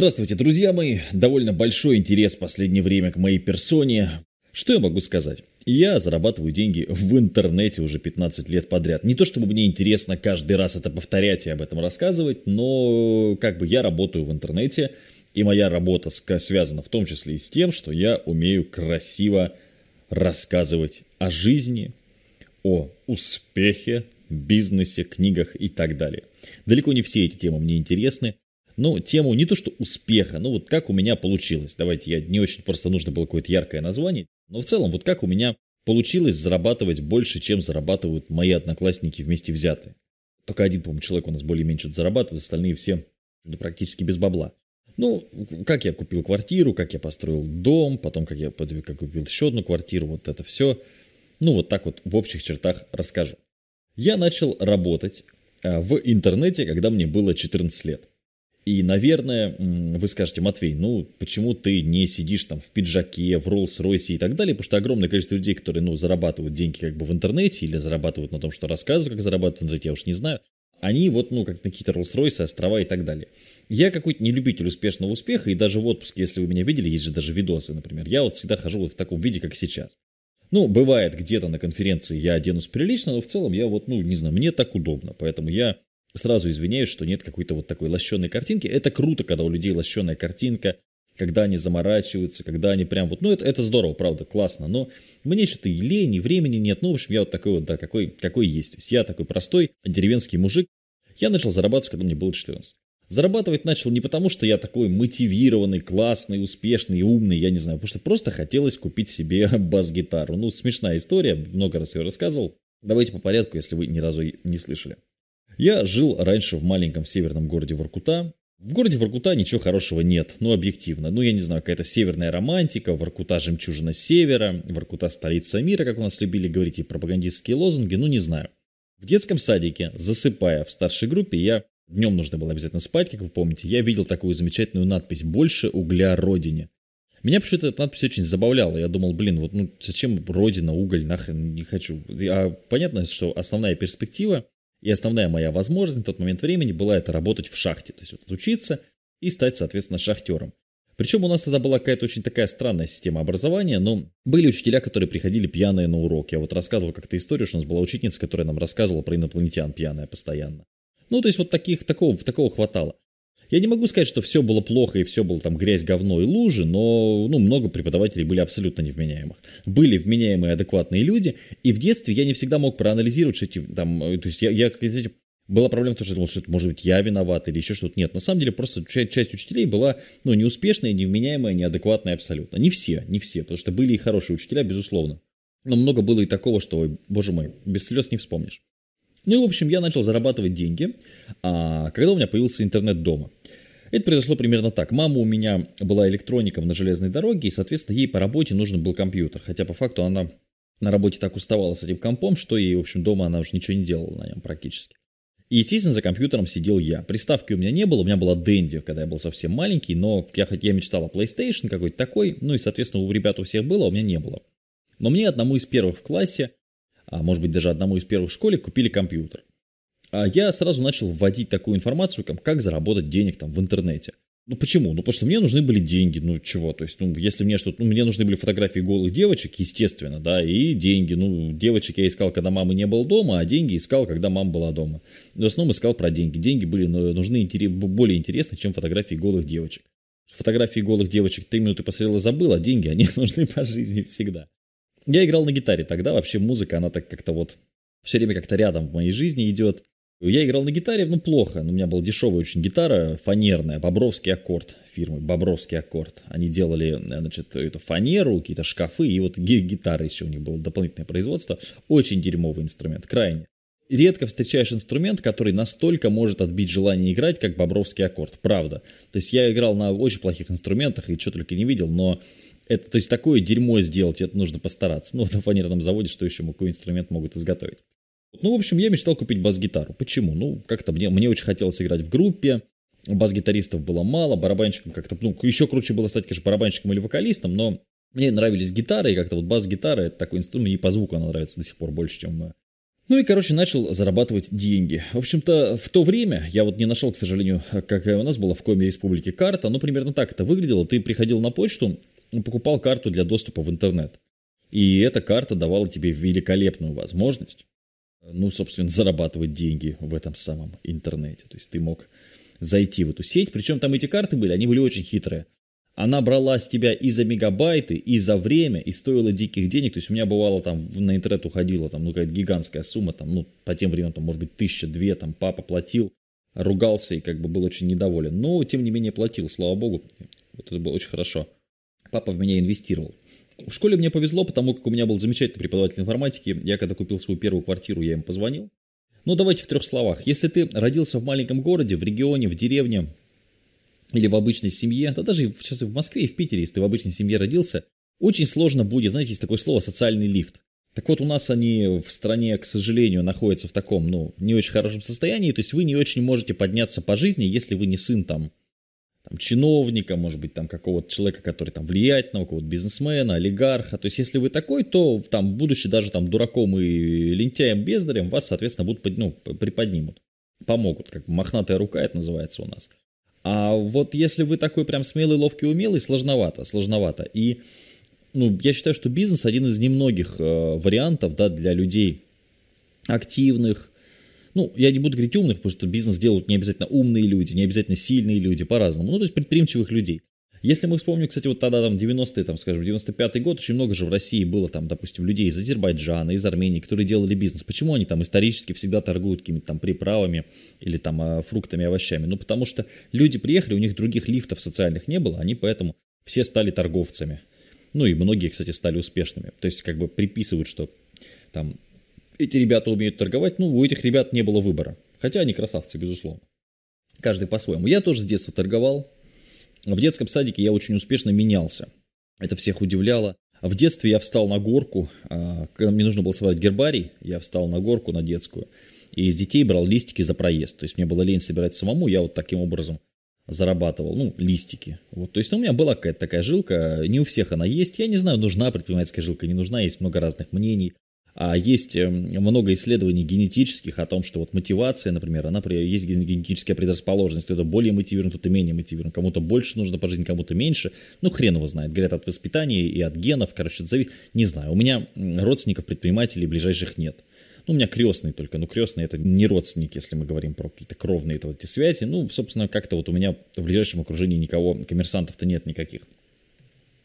Здравствуйте, друзья мои! Довольно большой интерес в последнее время к моей персоне. Что я могу сказать? Я зарабатываю деньги в интернете уже 15 лет подряд. Не то чтобы мне интересно каждый раз это повторять и об этом рассказывать, но как бы я работаю в интернете, и моя работа связана в том числе и с тем, что я умею красиво рассказывать о жизни, о успехе, бизнесе, книгах и так далее. Далеко не все эти темы мне интересны, но тему не то что успеха, но вот как у меня получилось. Давайте, я не очень просто нужно было какое-то яркое название, но в целом вот как у меня получилось зарабатывать больше, чем зарабатывают мои одноклассники вместе взятые. Только один, по-моему, человек у нас более-менее что-то зарабатывает, остальные все ну, практически без бабла. Ну, как я купил квартиру, как я построил дом, потом как я как купил еще одну квартиру, вот это все. Ну, вот так вот в общих чертах расскажу. Я начал работать э, в интернете, когда мне было 14 лет. И, наверное, вы скажете, Матвей, ну почему ты не сидишь там в пиджаке, в Роллс-Ройсе и так далее, потому что огромное количество людей, которые, ну, зарабатывают деньги как бы в интернете или зарабатывают на том, что рассказывают, как зарабатывают в интернете, я уж не знаю, они вот, ну, как на какие-то Роллс-Ройсы, острова и так далее. Я какой-то не любитель успешного успеха, и даже в отпуске, если вы меня видели, есть же даже видосы, например, я вот всегда хожу вот в таком виде, как сейчас. Ну, бывает, где-то на конференции я оденусь прилично, но в целом я вот, ну, не знаю, мне так удобно, поэтому я Сразу извиняюсь, что нет какой-то вот такой лощеной картинки. Это круто, когда у людей лощеная картинка, когда они заморачиваются, когда они прям вот, ну это, это здорово, правда, классно, но мне что-то и лень, и времени нет, ну в общем я вот такой вот, да, какой, какой есть. То есть я такой простой деревенский мужик. Я начал зарабатывать, когда мне было 14. Зарабатывать начал не потому, что я такой мотивированный, классный, успешный, умный, я не знаю, потому что просто хотелось купить себе бас-гитару. Ну, смешная история, много раз ее рассказывал. Давайте по порядку, если вы ни разу не слышали. Я жил раньше в маленьком северном городе Воркута. В городе Воркута ничего хорошего нет, ну объективно. Ну я не знаю, какая-то северная романтика, Воркута жемчужина севера, Воркута столица мира, как у нас любили говорить, и пропагандистские лозунги, ну не знаю. В детском садике, засыпая в старшей группе, я Днем нужно было обязательно спать, как вы помните. Я видел такую замечательную надпись «Больше угля Родине». Меня почему-то эта надпись очень забавляла. Я думал, блин, вот ну зачем Родина, уголь, нахрен не хочу. А понятно, что основная перспектива и основная моя возможность на тот момент времени была это работать в шахте, то есть вот учиться и стать, соответственно, шахтером. Причем у нас тогда была какая-то очень такая странная система образования, но были учителя, которые приходили пьяные на урок. Я вот рассказывал как-то историю, что у нас была учительница, которая нам рассказывала про инопланетян пьяная постоянно. Ну, то есть вот таких, такого, такого хватало. Я не могу сказать, что все было плохо и все было там грязь, говно и лужи, но ну, много преподавателей были абсолютно невменяемых. Были вменяемые, адекватные люди, и в детстве я не всегда мог проанализировать, что там, то есть я, я знаете, была проблема в том, что я думал, что это может быть я виноват или еще что-то. Нет, на самом деле просто часть учителей была ну, неуспешная, невменяемая, неадекватная абсолютно. Не все, не все, потому что были и хорошие учителя, безусловно. Но много было и такого, что, ой, боже мой, без слез не вспомнишь. Ну и, в общем, я начал зарабатывать деньги, а, когда у меня появился интернет дома. Это произошло примерно так. Мама у меня была электроником на железной дороге, и, соответственно, ей по работе нужен был компьютер. Хотя, по факту, она на работе так уставала с этим компом, что ей, в общем, дома она уже ничего не делала на нем практически. И, естественно, за компьютером сидел я. Приставки у меня не было, у меня была Dendy, когда я был совсем маленький, но я, я мечтал о PlayStation какой-то такой, ну и, соответственно, у ребят у всех было, а у меня не было. Но мне одному из первых в классе а может быть даже одному из первых в школе, купили компьютер. А я сразу начал вводить такую информацию, как, как заработать денег там в интернете. Ну почему? Ну потому что мне нужны были деньги, ну чего, то есть, ну если мне что-то, ну мне нужны были фотографии голых девочек, естественно, да, и деньги, ну девочек я искал, когда мамы не было дома, а деньги искал, когда мама была дома. В основном искал про деньги, деньги были ну, нужны более интересны, чем фотографии голых девочек. Фотографии голых девочек три минуты посмотрел и забыл, а деньги, они нужны по жизни всегда. Я играл на гитаре тогда, вообще музыка, она так как-то вот все время как-то рядом в моей жизни идет. Я играл на гитаре, ну плохо, но у меня была дешевая очень гитара, фанерная, Бобровский аккорд фирмы, Бобровский аккорд. Они делали, значит, эту фанеру, какие-то шкафы, и вот гитара еще у них было дополнительное производство. Очень дерьмовый инструмент, крайне. Редко встречаешь инструмент, который настолько может отбить желание играть, как Бобровский аккорд, правда. То есть я играл на очень плохих инструментах и что только не видел, но это, то есть такое дерьмо сделать, это нужно постараться. Ну, на фанерном заводе что еще, какой инструмент могут изготовить. Ну, в общем, я мечтал купить бас-гитару. Почему? Ну, как-то мне, мне очень хотелось играть в группе, бас-гитаристов было мало, барабанщиком как-то, ну, еще круче было стать, конечно, барабанщиком или вокалистом, но мне нравились гитары, и как-то вот бас-гитара, это такой инструмент, и по звуку она нравится до сих пор больше, чем Ну и, короче, начал зарабатывать деньги. В общем-то, в то время, я вот не нашел, к сожалению, какая у нас была в Коме Республике карта, но примерно так это выглядело. Ты приходил на почту, покупал карту для доступа в интернет. И эта карта давала тебе великолепную возможность, ну, собственно, зарабатывать деньги в этом самом интернете. То есть ты мог зайти в эту сеть, причем там эти карты были, они были очень хитрые. Она брала с тебя и за мегабайты, и за время, и стоила диких денег. То есть у меня бывало там на интернет уходила там, ну, какая-то гигантская сумма, там, ну, по тем временам, там, может быть, тысяча, две, там, папа платил, ругался и как бы был очень недоволен. Но, тем не менее, платил, слава богу. Вот это было очень хорошо. Папа в меня инвестировал. В школе мне повезло, потому как у меня был замечательный преподаватель информатики. Я когда купил свою первую квартиру, я им позвонил. Ну, давайте в трех словах. Если ты родился в маленьком городе, в регионе, в деревне или в обычной семье, да даже сейчас и в Москве, и в Питере, если ты в обычной семье родился, очень сложно будет, знаете, есть такое слово «социальный лифт». Так вот, у нас они в стране, к сожалению, находятся в таком, ну, не очень хорошем состоянии, то есть вы не очень можете подняться по жизни, если вы не сын там там, чиновника, может быть, там какого-то человека, который там влияет на какого-то бизнесмена, олигарха. То есть, если вы такой, то там, будучи даже там дураком и лентяем, бездарем, вас, соответственно, будут ну, приподнимут, помогут, как мохнатая рука это называется у нас. А вот если вы такой прям смелый, ловкий, умелый, сложновато, сложновато. И ну, я считаю, что бизнес один из немногих э, вариантов да, для людей активных, ну, я не буду говорить умных, потому что бизнес делают не обязательно умные люди, не обязательно сильные люди, по-разному. Ну, то есть предприимчивых людей. Если мы вспомним, кстати, вот тогда там 90-е, там, скажем, 95-й год, очень много же в России было там, допустим, людей из Азербайджана, из Армении, которые делали бизнес. Почему они там исторически всегда торгуют какими-то там приправами или там а, фруктами, овощами? Ну, потому что люди приехали, у них других лифтов социальных не было, они поэтому все стали торговцами. Ну и многие, кстати, стали успешными. То есть как бы приписывают, что там эти ребята умеют торговать, ну, у этих ребят не было выбора. Хотя они красавцы, безусловно. Каждый по-своему. Я тоже с детства торговал. В детском садике я очень успешно менялся. Это всех удивляло. В детстве я встал на горку, когда мне нужно было собрать гербарий, я встал на горку, на детскую, и из детей брал листики за проезд. То есть мне было лень собирать самому, я вот таким образом зарабатывал, ну, листики. Вот, то есть ну, у меня была какая-то такая жилка, не у всех она есть. Я не знаю, нужна предпринимательская жилка, не нужна, есть много разных мнений. А есть эм, много исследований генетических о том, что вот мотивация, например, она есть генетическая предрасположенность, кто-то более мотивирован, кто-то менее мотивирован, кому-то больше нужно по жизни, кому-то меньше. Ну, хрен его знает. Говорят, от воспитания и от генов, короче, это зависит. Не знаю, у меня родственников, предпринимателей ближайших нет. Ну, у меня крестный только, но крестный это не родственник, если мы говорим про какие-то кровные это вот эти связи. Ну, собственно, как-то вот у меня в ближайшем окружении никого, коммерсантов-то нет никаких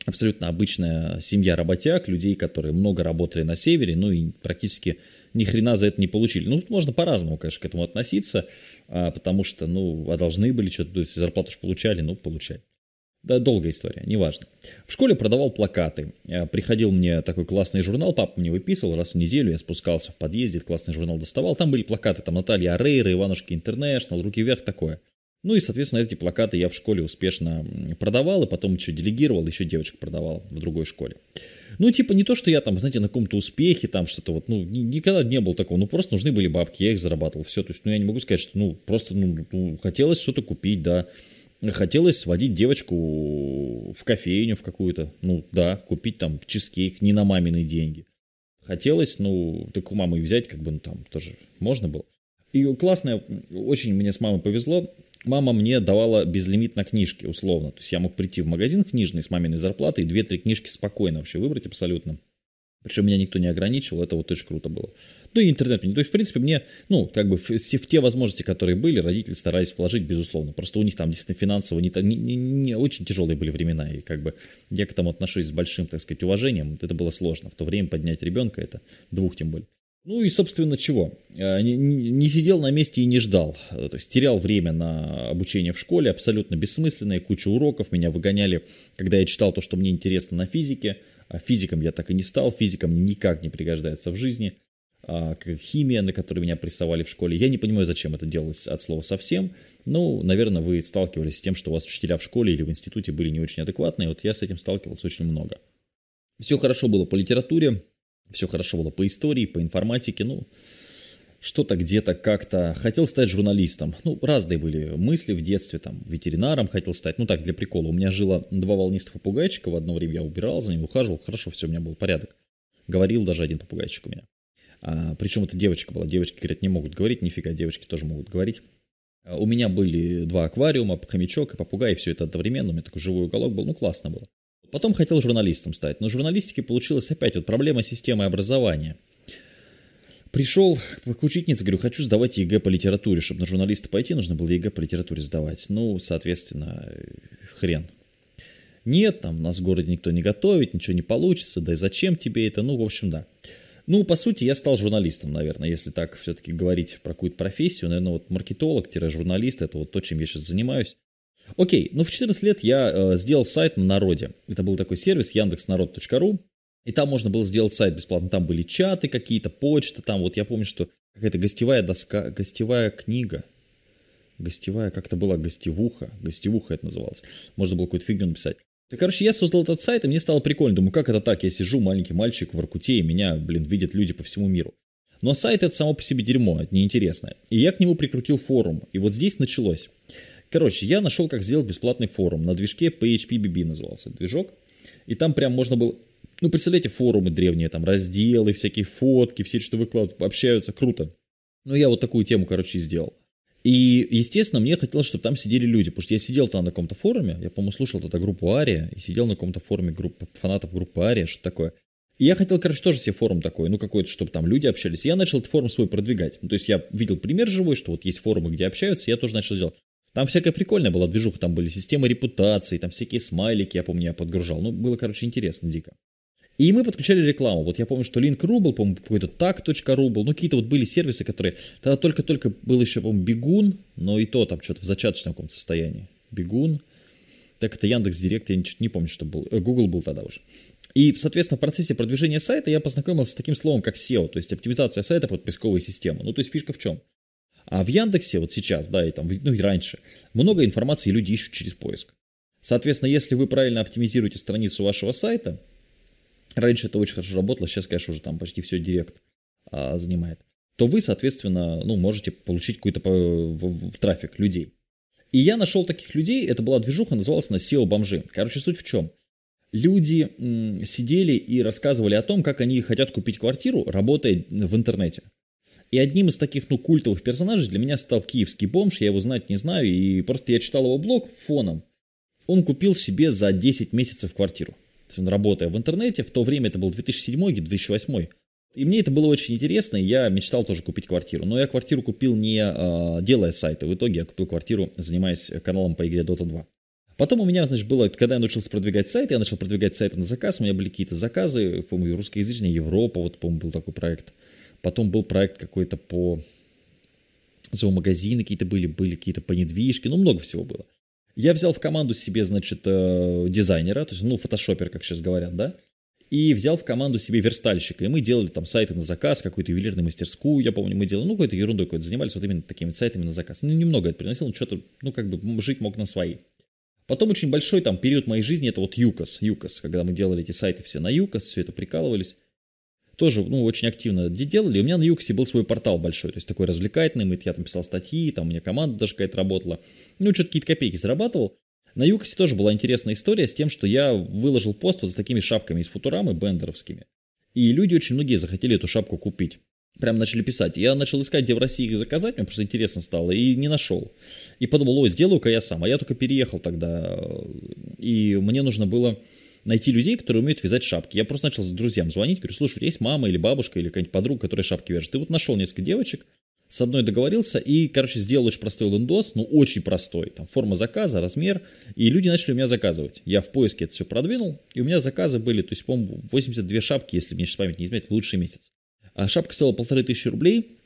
абсолютно обычная семья работяг, людей, которые много работали на севере, ну и практически ни хрена за это не получили. Ну, можно по-разному, конечно, к этому относиться, а, потому что, ну, а должны были что-то, если зарплату уж получали, ну, получали. Да, долгая история, неважно. В школе продавал плакаты. А, приходил мне такой классный журнал, папа мне выписывал раз в неделю, я спускался в подъезде, классный журнал доставал. Там были плакаты, там Наталья Арейра, Иванушки Интернешнл, Руки вверх, такое. Ну и, соответственно, эти плакаты я в школе успешно продавал, и потом еще делегировал, еще девочек продавал в другой школе. Ну, типа, не то, что я там, знаете, на каком-то успехе, там что-то вот, ну, никогда не было такого, ну, просто нужны были бабки, я их зарабатывал, все, то есть, ну, я не могу сказать, что, ну, просто, ну, ну хотелось что-то купить, да, хотелось сводить девочку в кофейню в какую-то, ну, да, купить там чизкейк, не на мамины деньги. Хотелось, ну, так у мамы взять, как бы, ну, там тоже можно было. И классно, очень мне с мамой повезло, мама мне давала безлимит на книжки, условно. То есть я мог прийти в магазин книжный с маминой зарплатой и две-три книжки спокойно вообще выбрать абсолютно. Причем меня никто не ограничивал, это вот очень круто было. Ну и интернет. То есть, в принципе, мне, ну, как бы в, в те возможности, которые были, родители старались вложить, безусловно. Просто у них там действительно финансово не, не, не, не очень тяжелые были времена. И как бы я к этому отношусь с большим, так сказать, уважением. Это было сложно. В то время поднять ребенка, это двух тем более. Ну и, собственно, чего? Э, не, сидел на месте и не ждал. Э, то есть терял время на обучение в школе, абсолютно бессмысленное, куча уроков. Меня выгоняли, когда я читал то, что мне интересно на физике. А физиком я так и не стал, физиком никак не пригождается в жизни. А химия, на которой меня прессовали в школе. Я не понимаю, зачем это делалось от слова совсем. Ну, наверное, вы сталкивались с тем, что у вас учителя в школе или в институте были не очень адекватные. Вот я с этим сталкивался очень много. Все хорошо было по литературе, все хорошо было по истории, по информатике, ну, что-то где-то как-то. Хотел стать журналистом. Ну, разные были мысли в детстве, там, ветеринаром хотел стать. Ну, так, для прикола. У меня жило два волнистых попугайчика. В одно время я убирал за ним, ухаживал. Хорошо, все, у меня был порядок. Говорил даже один попугайчик у меня. А, причем это девочка была. Девочки, говорят, не могут говорить, нифига, девочки тоже могут говорить. А, у меня были два аквариума, хомячок и попугай, и все это одновременно. У меня такой живой уголок был, ну классно было. Потом хотел журналистом стать, но в журналистике получилось опять вот проблема системы образования. Пришел к учительнице, говорю, хочу сдавать ЕГЭ по литературе. Чтобы на журналиста пойти, нужно было ЕГЭ по литературе сдавать. Ну, соответственно, хрен. Нет, там нас в городе никто не готовит, ничего не получится, да и зачем тебе это? Ну, в общем, да. Ну, по сути, я стал журналистом, наверное, если так все-таки говорить про какую-то профессию. Наверное, вот маркетолог-журналист, это вот то, чем я сейчас занимаюсь. Окей, ну в 14 лет я э, сделал сайт на народе. Это был такой сервис яндекснарод.ру. И там можно было сделать сайт бесплатно. Там были чаты какие-то, почта. Там вот я помню, что какая-то гостевая доска, гостевая книга. Гостевая, как-то была гостевуха. Гостевуха это называлось. Можно было какую-то фигню написать. Да, короче, я создал этот сайт, и мне стало прикольно. Думаю, как это так? Я сижу, маленький мальчик в Иркуте, и меня, блин, видят люди по всему миру. Но сайт это само по себе дерьмо, это неинтересно. И я к нему прикрутил форум. И вот здесь началось. Короче, я нашел, как сделать бесплатный форум. На движке PHPBB назывался движок. И там прям можно было... Ну, представляете, форумы древние, там разделы, всякие фотки, все что выкладывают, общаются, круто. Ну, я вот такую тему, короче, сделал. И, естественно, мне хотелось, чтобы там сидели люди, потому что я сидел там на каком-то форуме, я, по-моему, слушал тогда группу Ария, и сидел на каком-то форуме группы, фанатов группы Ария, что такое. И я хотел, короче, тоже себе форум такой, ну, какой-то, чтобы там люди общались. И я начал этот форум свой продвигать. Ну, то есть я видел пример живой, что вот есть форумы, где общаются, я тоже начал делать. Там всякая прикольная была движуха, там были системы репутации, там всякие смайлики, я помню, я подгружал. Ну, было, короче, интересно дико. И мы подключали рекламу. Вот я помню, что Link.ru был, по-моему, какой-то так.ru был. Ну, какие-то вот были сервисы, которые... Тогда только-только был еще, по-моему, Бегун, но и то там что-то в зачаточном каком-то состоянии. Бегун. Так это Яндекс Директ, я не, не помню, что был. Э, Google был тогда уже. И, соответственно, в процессе продвижения сайта я познакомился с таким словом, как SEO, то есть оптимизация сайта под поисковые системы. Ну, то есть фишка в чем? А в Яндексе вот сейчас, да, и там, ну и раньше, много информации люди ищут через поиск. Соответственно, если вы правильно оптимизируете страницу вашего сайта, раньше это очень хорошо работало, сейчас, конечно, уже там почти все директ а, занимает, то вы, соответственно, ну, можете получить какой-то трафик людей. И я нашел таких людей, это была движуха, называлась она SEO-бомжи. Короче, суть в чем? Люди м, сидели и рассказывали о том, как они хотят купить квартиру, работая в интернете. И одним из таких, ну, культовых персонажей для меня стал киевский бомж, я его знать не знаю, и просто я читал его блог фоном. Он купил себе за 10 месяцев квартиру. Работая в интернете, в то время это был 2007 или 2008. И мне это было очень интересно, и я мечтал тоже купить квартиру. Но я квартиру купил не э, делая сайты, в итоге я купил квартиру, занимаясь каналом по игре Dota 2. Потом у меня, значит, было, когда я научился продвигать сайты, я начал продвигать сайты на заказ, у меня были какие-то заказы, по-моему, русскоязычная Европа, вот, по-моему, был такой проект – Потом был проект какой-то по зоомагазины какие-то были, были какие-то по недвижке, ну, много всего было. Я взял в команду себе, значит, э, дизайнера, то есть, ну, фотошопер, как сейчас говорят, да, и взял в команду себе верстальщика, и мы делали там сайты на заказ, какую-то ювелирную мастерскую, я помню, мы делали, ну, какой-то ерундой какой-то занимались, вот именно такими сайтами на заказ. Ну, немного это приносил, но что-то, ну, как бы жить мог на свои. Потом очень большой там период моей жизни, это вот ЮКОС, ЮКОС, когда мы делали эти сайты все на ЮКОС, все это прикалывались тоже, ну, очень активно делали. У меня на Юкосе был свой портал большой, то есть такой развлекательный, я там писал статьи, там у меня команда даже какая-то работала. Ну, что-то какие-то копейки зарабатывал. На Юкосе тоже была интересная история с тем, что я выложил пост вот с такими шапками из Футурамы, бендеровскими. И люди очень многие захотели эту шапку купить. Прям начали писать. Я начал искать, где в России их заказать, мне просто интересно стало, и не нашел. И подумал, ой, сделаю-ка я сам. А я только переехал тогда, и мне нужно было найти людей, которые умеют вязать шапки. Я просто начал с друзьям звонить, говорю, слушай, есть мама или бабушка или какая-нибудь подруга, которая шапки вяжет. И вот нашел несколько девочек, с одной договорился и, короче, сделал очень простой лендос, ну, очень простой. Там форма заказа, размер, и люди начали у меня заказывать. Я в поиске это все продвинул, и у меня заказы были, то есть, по-моему, 82 шапки, если мне сейчас память не изменяет, в лучший месяц. А шапка стоила полторы тысячи рублей,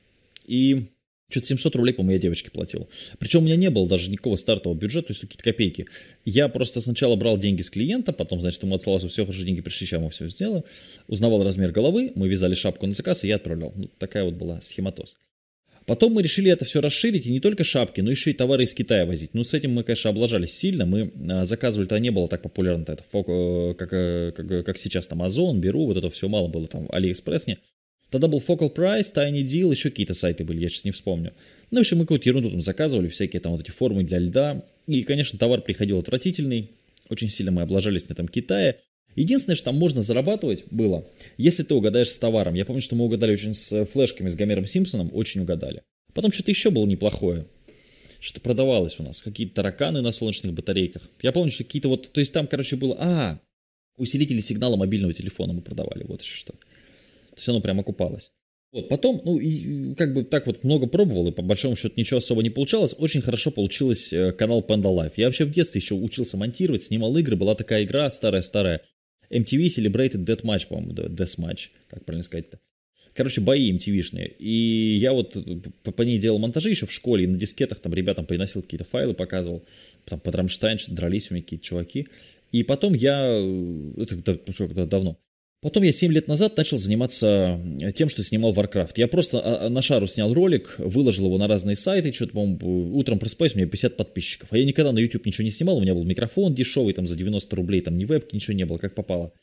и что-то 700 рублей, по-моему, я девочке платил. Причем у меня не было даже никакого стартового бюджета, то есть какие-то копейки. Я просто сначала брал деньги с клиента, потом, значит, ему отсылался, все хорошо, деньги пришли, сейчас мы все сделаем. Узнавал размер головы, мы вязали шапку на заказ, и я отправлял. Ну, такая вот была схематоз. Потом мы решили это все расширить, и не только шапки, но еще и товары из Китая возить. Ну, с этим мы, конечно, облажались сильно. Мы а, заказывали, тогда не было так популярно, это, э, как, э, как, как сейчас там Озон, Беру, вот это все мало было там, Алиэкспресс не. Тогда был Focal Price, Tiny Deal, еще какие-то сайты были, я сейчас не вспомню. Ну, в общем, мы какую-то ерунду там заказывали, всякие там вот эти формы для льда. И, конечно, товар приходил отвратительный. Очень сильно мы облажались на этом Китае. Единственное, что там можно зарабатывать было, если ты угадаешь с товаром. Я помню, что мы угадали очень с флешками, с Гомером Симпсоном, очень угадали. Потом что-то еще было неплохое. Что-то продавалось у нас. Какие-то тараканы на солнечных батарейках. Я помню, что какие-то вот... То есть там, короче, было... А, усилители сигнала мобильного телефона мы продавали. Вот еще что. То есть оно прям окупалось. Вот, потом, ну, и, как бы так вот много пробовал, и по большому счету ничего особо не получалось. Очень хорошо получилось э, канал Panda Life. Я вообще в детстве еще учился монтировать, снимал игры. Была такая игра старая-старая. MTV Celebrated Deathmatch, по-моему, Deathmatch, как правильно сказать-то. Короче, бои MTV-шные. И я вот по, по ней делал монтажи еще в школе, и на дискетах там ребятам приносил какие-то файлы, показывал. Там под Рамштайн дрались у меня какие-то чуваки. И потом я, э, это, это, это давно, Потом я 7 лет назад начал заниматься э, тем, что снимал Warcraft. Я просто а, а, на шару снял ролик, выложил его на разные сайты, что-то, по-моему, утром просыпаюсь, у меня 50 подписчиков. А я никогда на YouTube ничего не снимал, у меня был микрофон дешевый, там, за 90 рублей, там, ни вебки, ничего не было, как попало.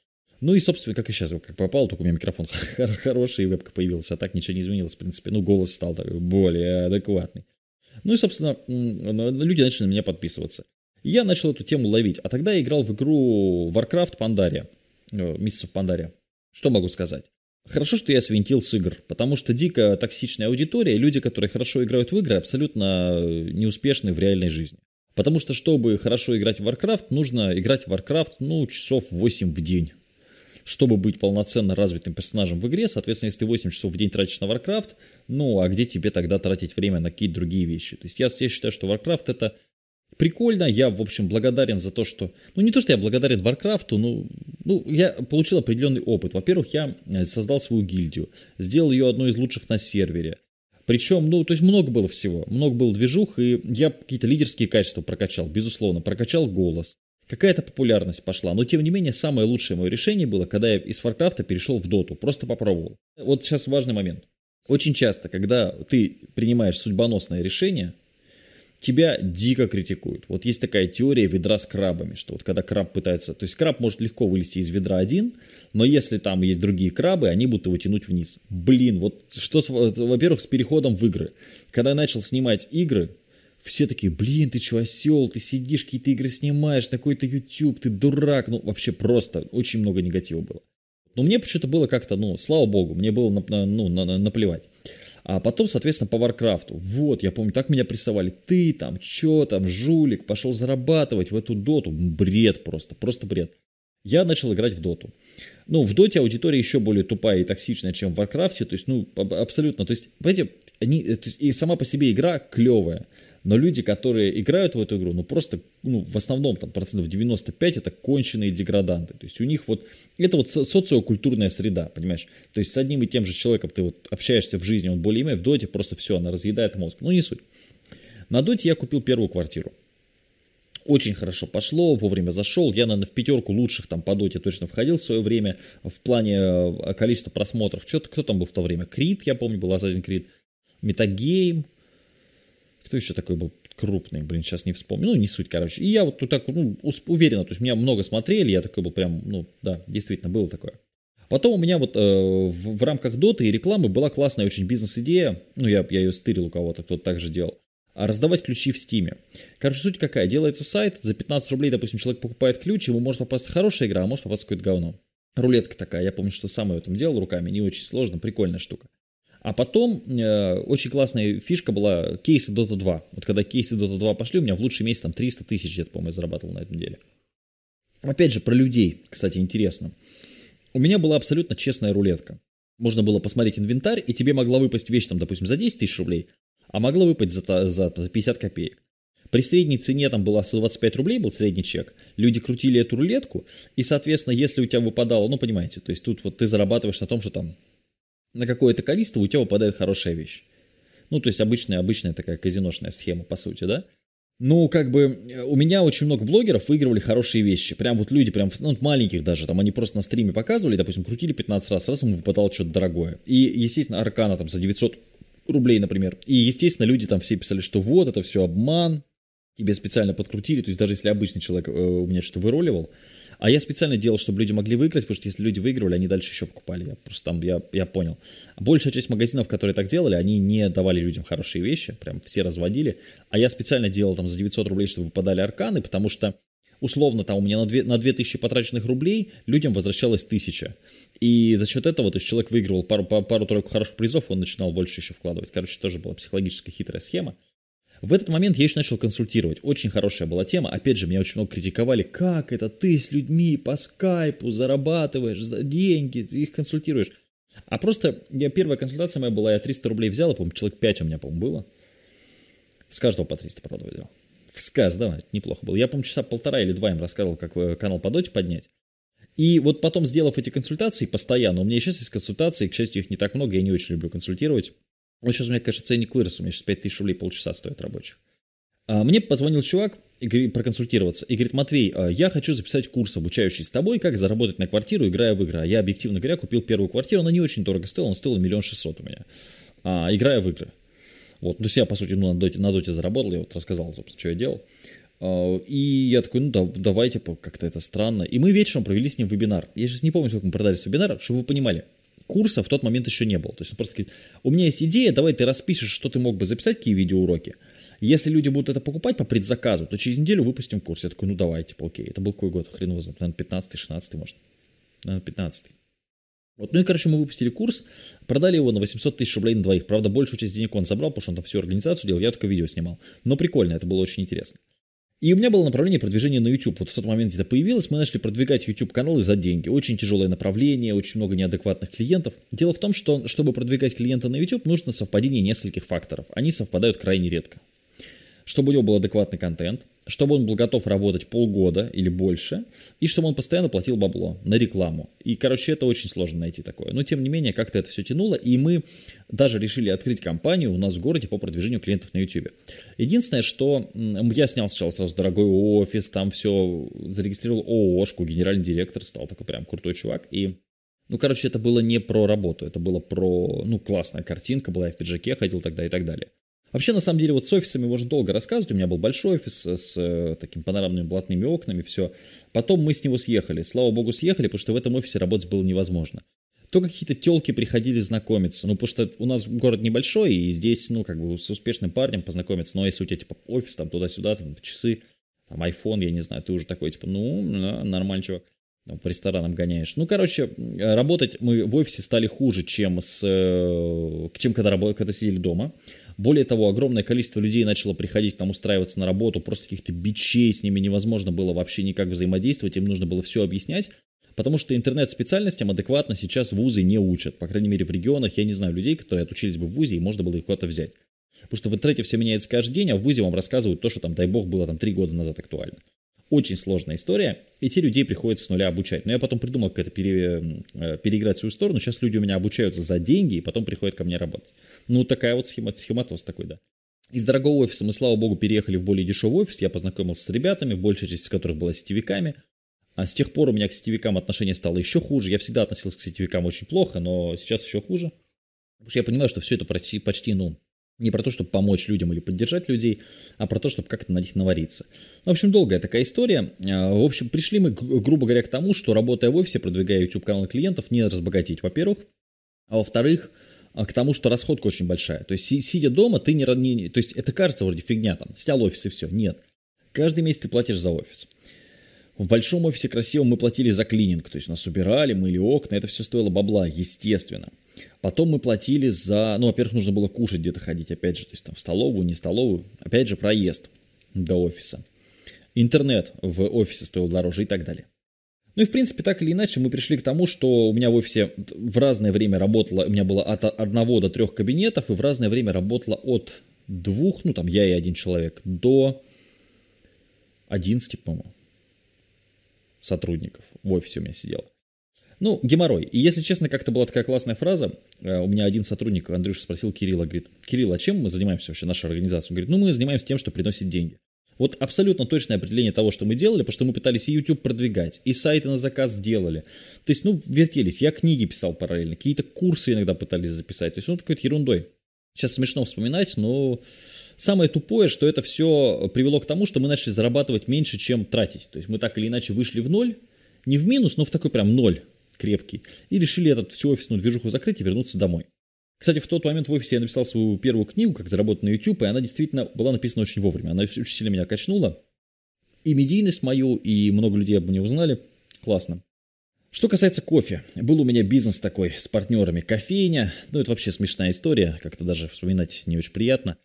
Ну и, собственно, как и сейчас, как попало, только у меня микрофон хороший, и вебка появилась, а так ничего не изменилось, в принципе. Ну, голос стал более адекватный. Ну и, собственно, люди начали на меня подписываться. Я начал эту тему ловить, а тогда я играл в игру Warcraft Pandaria. Э, месяцев Пандаре. Что могу сказать? Хорошо, что я свинтил с игр, потому что дико токсичная аудитория, люди, которые хорошо играют в игры, абсолютно неуспешны в реальной жизни. Потому что, чтобы хорошо играть в Warcraft, нужно играть в Warcraft, ну, часов 8 в день. Чтобы быть полноценно развитым персонажем в игре, соответственно, если ты 8 часов в день тратишь на Warcraft, ну, а где тебе тогда тратить время на какие-то другие вещи? То есть я, я считаю, что Warcraft это прикольно. Я, в общем, благодарен за то, что... Ну, не то, что я благодарен Варкрафту, но ну, я получил определенный опыт. Во-первых, я э, создал свою гильдию, сделал ее одной из лучших на сервере. Причем, ну, то есть много было всего, много было движух, и я какие-то лидерские качества прокачал, безусловно, прокачал голос. Какая-то популярность пошла, но тем не менее самое лучшее мое решение было, когда я из Варкрафта перешел в Доту, просто попробовал. Вот сейчас важный момент. Очень часто, когда ты принимаешь судьбоносное решение, тебя дико критикуют. Вот есть такая теория ведра с крабами, что вот когда краб пытается... То есть краб может легко вылезти из ведра один, но если там есть другие крабы, они будут его тянуть вниз. Блин, вот что, во-первых, с переходом в игры. Когда я начал снимать игры, все такие, блин, ты что, осел, ты сидишь, какие-то игры снимаешь, какой-то YouTube, ты дурак. Ну, вообще просто очень много негатива было. Но мне почему-то было как-то, ну, слава богу, мне было ну, наплевать. А потом, соответственно, по Варкрафту. Вот, я помню, так меня прессовали. Ты там, чё там, жулик, пошел зарабатывать в эту доту. Бред просто, просто бред. Я начал играть в доту. Ну, в доте аудитория еще более тупая и токсичная, чем в Варкрафте. То есть, ну, абсолютно. То есть, понимаете, они, то есть, и сама по себе игра клевая. Но люди, которые играют в эту игру, ну просто, ну в основном там процентов 95 это конченые деграданты. То есть у них вот, это вот социокультурная среда, понимаешь? То есть с одним и тем же человеком ты вот общаешься в жизни, он более-менее в доте просто все, она разъедает мозг. Ну не суть. На доте я купил первую квартиру. Очень хорошо пошло, вовремя зашел. Я, наверное, в пятерку лучших там по доте точно входил в свое время. В плане э, количества просмотров. Что-то, кто там был в то время? Крит, я помню, был Assassin's Creed. Метагейм, кто еще такой был крупный, блин, сейчас не вспомню. Ну, не суть, короче. И я вот тут так, ну, уверенно, то есть меня много смотрели, я такой был прям, ну, да, действительно, было такое. Потом у меня вот э, в, в рамках доты и рекламы была классная очень бизнес-идея, ну, я, я ее стырил у кого-то, кто-то так же делал, а раздавать ключи в стиме. Короче, суть какая, делается сайт, за 15 рублей, допустим, человек покупает ключ, ему может попасть хорошая игра, а может попасть какое-то говно. Рулетка такая, я помню, что сам ее там делал руками, не очень сложно, прикольная штука. А потом э, очень классная фишка была кейсы Dota 2. Вот когда кейсы Dota 2 пошли, у меня в лучший месяц там 300 тысяч где-то, по-моему, зарабатывал на этом деле. Опять же, про людей, кстати, интересно. У меня была абсолютно честная рулетка. Можно было посмотреть инвентарь, и тебе могла выпасть вещь, там, допустим, за 10 тысяч рублей, а могла выпасть за, за, за 50 копеек. При средней цене там было 125 рублей, был средний чек. Люди крутили эту рулетку, и, соответственно, если у тебя выпадало, ну, понимаете, то есть тут вот ты зарабатываешь на том, что там на какое-то количество у тебя выпадает хорошая вещь. Ну, то есть обычная, обычная такая казиношная схема, по сути, да? Ну, как бы, э, у меня очень много блогеров выигрывали хорошие вещи. Прям вот люди, прям, ну, маленьких даже, там, они просто на стриме показывали, допустим, крутили 15 раз, раз ему выпадало что-то дорогое. И, естественно, Аркана там за 900 рублей, например. И, естественно, люди там все писали, что вот, это все обман, тебе специально подкрутили. То есть даже если обычный человек э, у меня что-то выроливал, а я специально делал, чтобы люди могли выиграть, потому что если люди выигрывали, они дальше еще покупали. Я просто там, я, я понял. Большая часть магазинов, которые так делали, они не давали людям хорошие вещи, прям все разводили. А я специально делал там за 900 рублей, чтобы выпадали арканы, потому что условно там у меня на, 2, на 2000 потраченных рублей людям возвращалось 1000. И за счет этого, то есть человек выигрывал пару, пару-тройку хороших призов, он начинал больше еще вкладывать. Короче, тоже была психологически хитрая схема. В этот момент я еще начал консультировать. Очень хорошая была тема. Опять же, меня очень много критиковали. Как это ты с людьми по скайпу зарабатываешь за деньги, их консультируешь? А просто я, первая консультация моя была, я 300 рублей взял, по-моему, человек 5 у меня, по-моему, было. С каждого по 300, правда, взял. С каждого, неплохо было. Я, по-моему, часа полтора или два им рассказывал, как э, канал по доте поднять. И вот потом, сделав эти консультации постоянно, у меня сейчас есть консультации, к счастью, их не так много, я не очень люблю консультировать. Вот сейчас у меня, конечно, ценник вырос, у меня сейчас 5000 рублей полчаса стоит рабочих. А мне позвонил чувак и говорит, проконсультироваться и говорит, Матвей, а я хочу записать курс, обучающий с тобой, как заработать на квартиру, играя в игры. А я, объективно говоря, купил первую квартиру, она не очень дорого стоила, она стоила миллион шестьсот у меня, играя в игры. Вот, то есть я, по сути, ну, на, доте, на доте заработал, я вот рассказал, собственно, что я делал. И я такой, ну да, давайте, как-то это странно. И мы вечером провели с ним вебинар. Я сейчас не помню, сколько мы продали с вебинара, чтобы вы понимали. Курса в тот момент еще не было. То есть он просто говорит, у меня есть идея, давай ты распишешь, что ты мог бы записать, какие видеоуроки. Если люди будут это покупать по предзаказу, то через неделю выпустим курс. Я такой, ну давай, типа, окей. Это был какой год? Хрен его знает. Наверное, 15-16, может. Наверное, 15 вот, ну и, короче, мы выпустили курс, продали его на 800 тысяч рублей на двоих. Правда, большую часть денег он забрал, потому что он там всю организацию делал, я только видео снимал. Но прикольно, это было очень интересно. И у меня было направление продвижения на YouTube. Вот в тот момент это появилось, мы начали продвигать YouTube-каналы за деньги. Очень тяжелое направление, очень много неадекватных клиентов. Дело в том, что чтобы продвигать клиента на YouTube, нужно совпадение нескольких факторов. Они совпадают крайне редко чтобы у него был адекватный контент, чтобы он был готов работать полгода или больше, и чтобы он постоянно платил бабло на рекламу. И, короче, это очень сложно найти такое. Но, тем не менее, как-то это все тянуло, и мы даже решили открыть компанию у нас в городе по продвижению клиентов на YouTube. Единственное, что я снял сначала сразу дорогой офис, там все, зарегистрировал ООшку, генеральный директор, стал такой прям крутой чувак, и ну, короче, это было не про работу, это было про, ну, классная картинка была, я в пиджаке ходил тогда и так далее. Вообще, на самом деле, вот с офисами можно долго рассказывать. У меня был большой офис с э, такими панорамными блатными окнами, все. Потом мы с него съехали. Слава богу, съехали, потому что в этом офисе работать было невозможно. То какие-то телки приходили знакомиться. Ну, потому что у нас город небольшой, и здесь, ну, как бы с успешным парнем познакомиться. Но если у тебя, типа, офис там туда-сюда, там, часы, там, iPhone, я не знаю, ты уже такой, типа, ну, да, нормальный чувак. По ресторанам гоняешь. Ну, короче, работать мы в офисе стали хуже, чем, с, э, чем когда, когда сидели дома. Более того, огромное количество людей начало приходить там устраиваться на работу, просто каких-то бичей, с ними невозможно было вообще никак взаимодействовать, им нужно было все объяснять. Потому что интернет-специальностям адекватно сейчас вузы не учат. По крайней мере, в регионах я не знаю людей, которые отучились бы в вузе, и можно было их куда-то взять. Потому что в интернете все меняется каждый день, а в вузе вам рассказывают то, что там, дай бог, было там три года назад актуально. Очень сложная история, и те людей приходится с нуля обучать. Но я потом придумал, как это пере, э, переиграть в свою сторону. Сейчас люди у меня обучаются за деньги, и потом приходят ко мне работать. Ну, такая вот схема, схематоз такой, да. Из дорогого офиса мы, слава богу, переехали в более дешевый офис. Я познакомился с ребятами, большая часть из которых была сетевиками. А с тех пор у меня к сетевикам отношение стало еще хуже. Я всегда относился к сетевикам очень плохо, но сейчас еще хуже. Потому что я понимаю, что все это почти, почти ну, не про то, чтобы помочь людям или поддержать людей, а про то, чтобы как-то на них навариться. В общем, долгая такая история. А, в общем, пришли мы, грубо говоря, к тому, что работая в офисе, продвигая YouTube-канал клиентов, не разбогатеть, во-первых. А во-вторых, а, к тому, что расходка очень большая. То есть, сидя дома, ты не, не... То есть, это кажется вроде фигня, там, снял офис и все. Нет. Каждый месяц ты платишь за офис. В большом офисе красивом мы платили за клининг. То есть, нас убирали, мыли окна. Это все стоило бабла, естественно. Потом мы платили за, ну, во-первых, нужно было кушать где-то ходить, опять же, то есть там в столовую, не столовую, опять же, проезд до офиса. Интернет в офисе стоил дороже и так далее. Ну и, в принципе, так или иначе, мы пришли к тому, что у меня в офисе в разное время работало, у меня было от одного до трех кабинетов, и в разное время работало от двух, ну там я и один человек, до 11, по-моему, сотрудников в офисе у меня сидело. Ну, геморрой. И если честно, как-то была такая классная фраза. Э, у меня один сотрудник, Андрюша, спросил Кирилла, говорит, Кирилл, а чем мы занимаемся вообще, наша организация? Он говорит, ну, мы занимаемся тем, что приносит деньги. Вот абсолютно точное определение того, что мы делали, потому что мы пытались и YouTube продвигать, и сайты на заказ сделали. То есть, ну, вертелись. Я книги писал параллельно, какие-то курсы иногда пытались записать. То есть, ну, такой ерундой. Сейчас смешно вспоминать, но самое тупое, что это все привело к тому, что мы начали зарабатывать меньше, чем тратить. То есть, мы так или иначе вышли в ноль, не в минус, но в такой прям ноль крепкий, и решили этот всю офисную движуху закрыть и вернуться домой. Кстати, в тот момент в офисе я написал свою первую книгу, как заработать на YouTube, и она действительно была написана очень вовремя. Она очень сильно меня качнула. и медийность мою, и много людей об мне узнали. Классно. Что касается кофе, был у меня бизнес такой с партнерами, кофейня, ну это вообще смешная история, как-то даже вспоминать не очень приятно.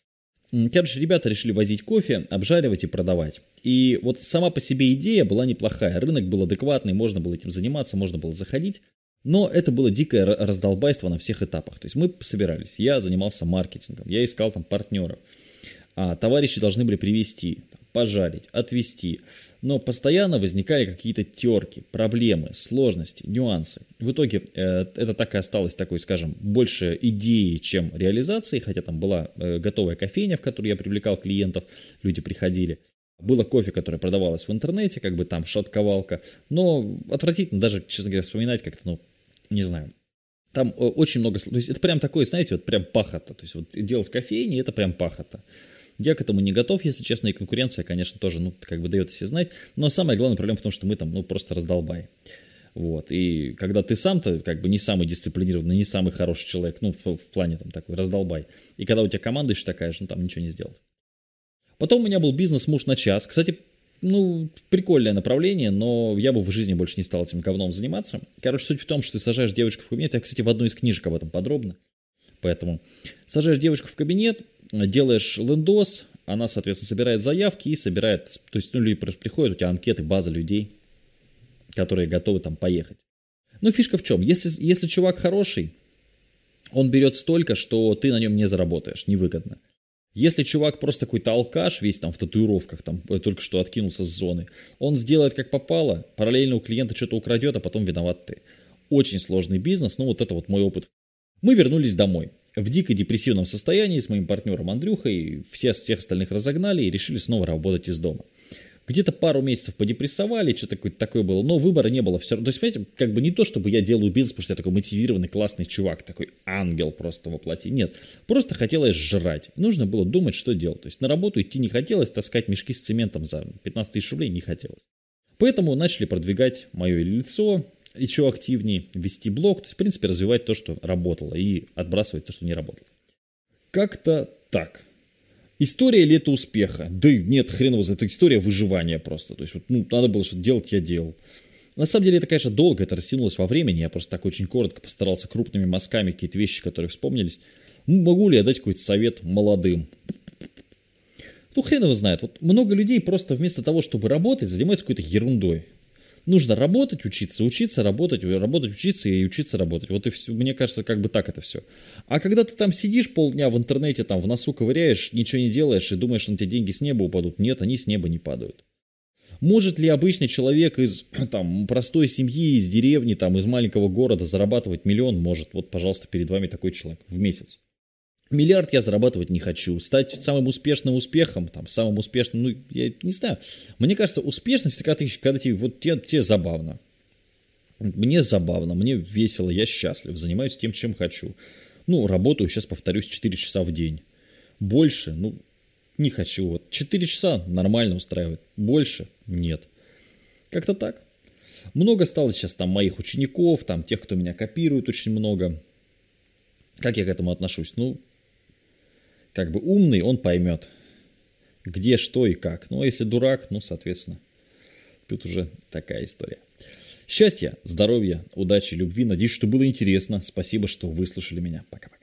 Короче, ребята решили возить кофе, обжаривать и продавать. И вот сама по себе идея была неплохая, рынок был адекватный, можно было этим заниматься, можно было заходить. Но это было дикое раздолбайство на всех этапах. То есть мы собирались, я занимался маркетингом, я искал там партнеров. А товарищи должны были привести, пожарить, отвезти. Но постоянно возникали какие-то терки, проблемы, сложности, нюансы. В итоге э, это так и осталось такой, скажем, больше идеей, чем реализацией, хотя там была э, готовая кофейня, в которую я привлекал клиентов, люди приходили. Было кофе, которое продавалось в интернете, как бы там шатковалка, но отвратительно даже, честно говоря, вспоминать как-то, ну, не знаю. Там э, очень много, то есть это прям такое, знаете, вот прям пахота. То есть вот дело в кофейне, это прям пахота. Я к этому не готов, если честно, и конкуренция, конечно, тоже, ну, как бы дает себе знать. Но самая главная проблема в том, что мы там, ну, просто раздолбай. Вот, и когда ты сам-то как бы не самый дисциплинированный, не самый хороший человек, ну, в, в плане там такой раздолбай, и когда у тебя команда еще такая же, ну, там ничего не сделать. Потом у меня был бизнес «Муж на час». Кстати, ну, прикольное направление, но я бы в жизни больше не стал этим говном заниматься. Короче, суть в том, что ты сажаешь девочку в кабинет. Я, кстати, в одной из книжек об этом подробно. Поэтому сажаешь девушку в кабинет, делаешь лендос, она, соответственно, собирает заявки и собирает, то есть, ну, люди просто приходят, у тебя анкеты, база людей, которые готовы там поехать. Но фишка в чем? Если, если чувак хороший, он берет столько, что ты на нем не заработаешь, невыгодно. Если чувак просто какой-то алкаш, весь там в татуировках, там э, только что откинулся с зоны, он сделает как попало, параллельно у клиента что-то украдет, а потом виноват ты. Очень сложный бизнес, ну вот это вот мой опыт. Мы вернулись домой в дико депрессивном состоянии с моим партнером Андрюхой, все всех остальных разогнали и решили снова работать из дома. Где-то пару месяцев подепрессовали, что-то такое, такое было, но выбора не было все. То есть, понимаете, как бы не то, чтобы я делаю бизнес, потому что я такой мотивированный, классный чувак, такой ангел просто воплоти. Нет, просто хотелось жрать. Нужно было думать, что делать. То есть на работу идти не хотелось, таскать мешки с цементом за 15 тысяч рублей не хотелось. Поэтому начали продвигать мое лицо, еще активнее вести блог, то есть, в принципе, развивать то, что работало, и отбрасывать то, что не работало. Как-то так. История ли это успеха? Да нет, хрен его это история выживания просто. То есть, вот, ну, надо было что-то делать, я делал. На самом деле это, конечно, долго, это растянулось во времени. Я просто так очень коротко постарался крупными мазками какие-то вещи, которые вспомнились. Ну, могу ли я дать какой-то совет молодым? Ну, хрен его знает. Вот много людей просто вместо того, чтобы работать, занимаются какой-то ерундой. Нужно работать, учиться, учиться, работать, работать, учиться и учиться работать. Вот и все, мне кажется, как бы так это все. А когда ты там сидишь полдня в интернете, там в носу ковыряешь, ничего не делаешь и думаешь, на тебе деньги с неба упадут. Нет, они с неба не падают. Может ли обычный человек из там, простой семьи, из деревни, там, из маленького города зарабатывать миллион? Может. Вот, пожалуйста, перед вами такой человек в месяц. Миллиард я зарабатывать не хочу. Стать самым успешным успехом, там, самым успешным, ну, я не знаю. Мне кажется, успешность, когда ты, когда ты вот тебе, тебе забавно. Мне забавно, мне весело, я счастлив, занимаюсь тем, чем хочу. Ну, работаю, сейчас повторюсь, 4 часа в день. Больше, ну, не хочу. Вот 4 часа нормально устраивает. Больше нет. Как-то так. Много стало сейчас там моих учеников, там тех, кто меня копирует, очень много. Как я к этому отношусь? Ну, как бы умный, он поймет, где, что и как. Ну, а если дурак, ну, соответственно, тут уже такая история. Счастья, здоровья, удачи, любви. Надеюсь, что было интересно. Спасибо, что выслушали меня. Пока-пока.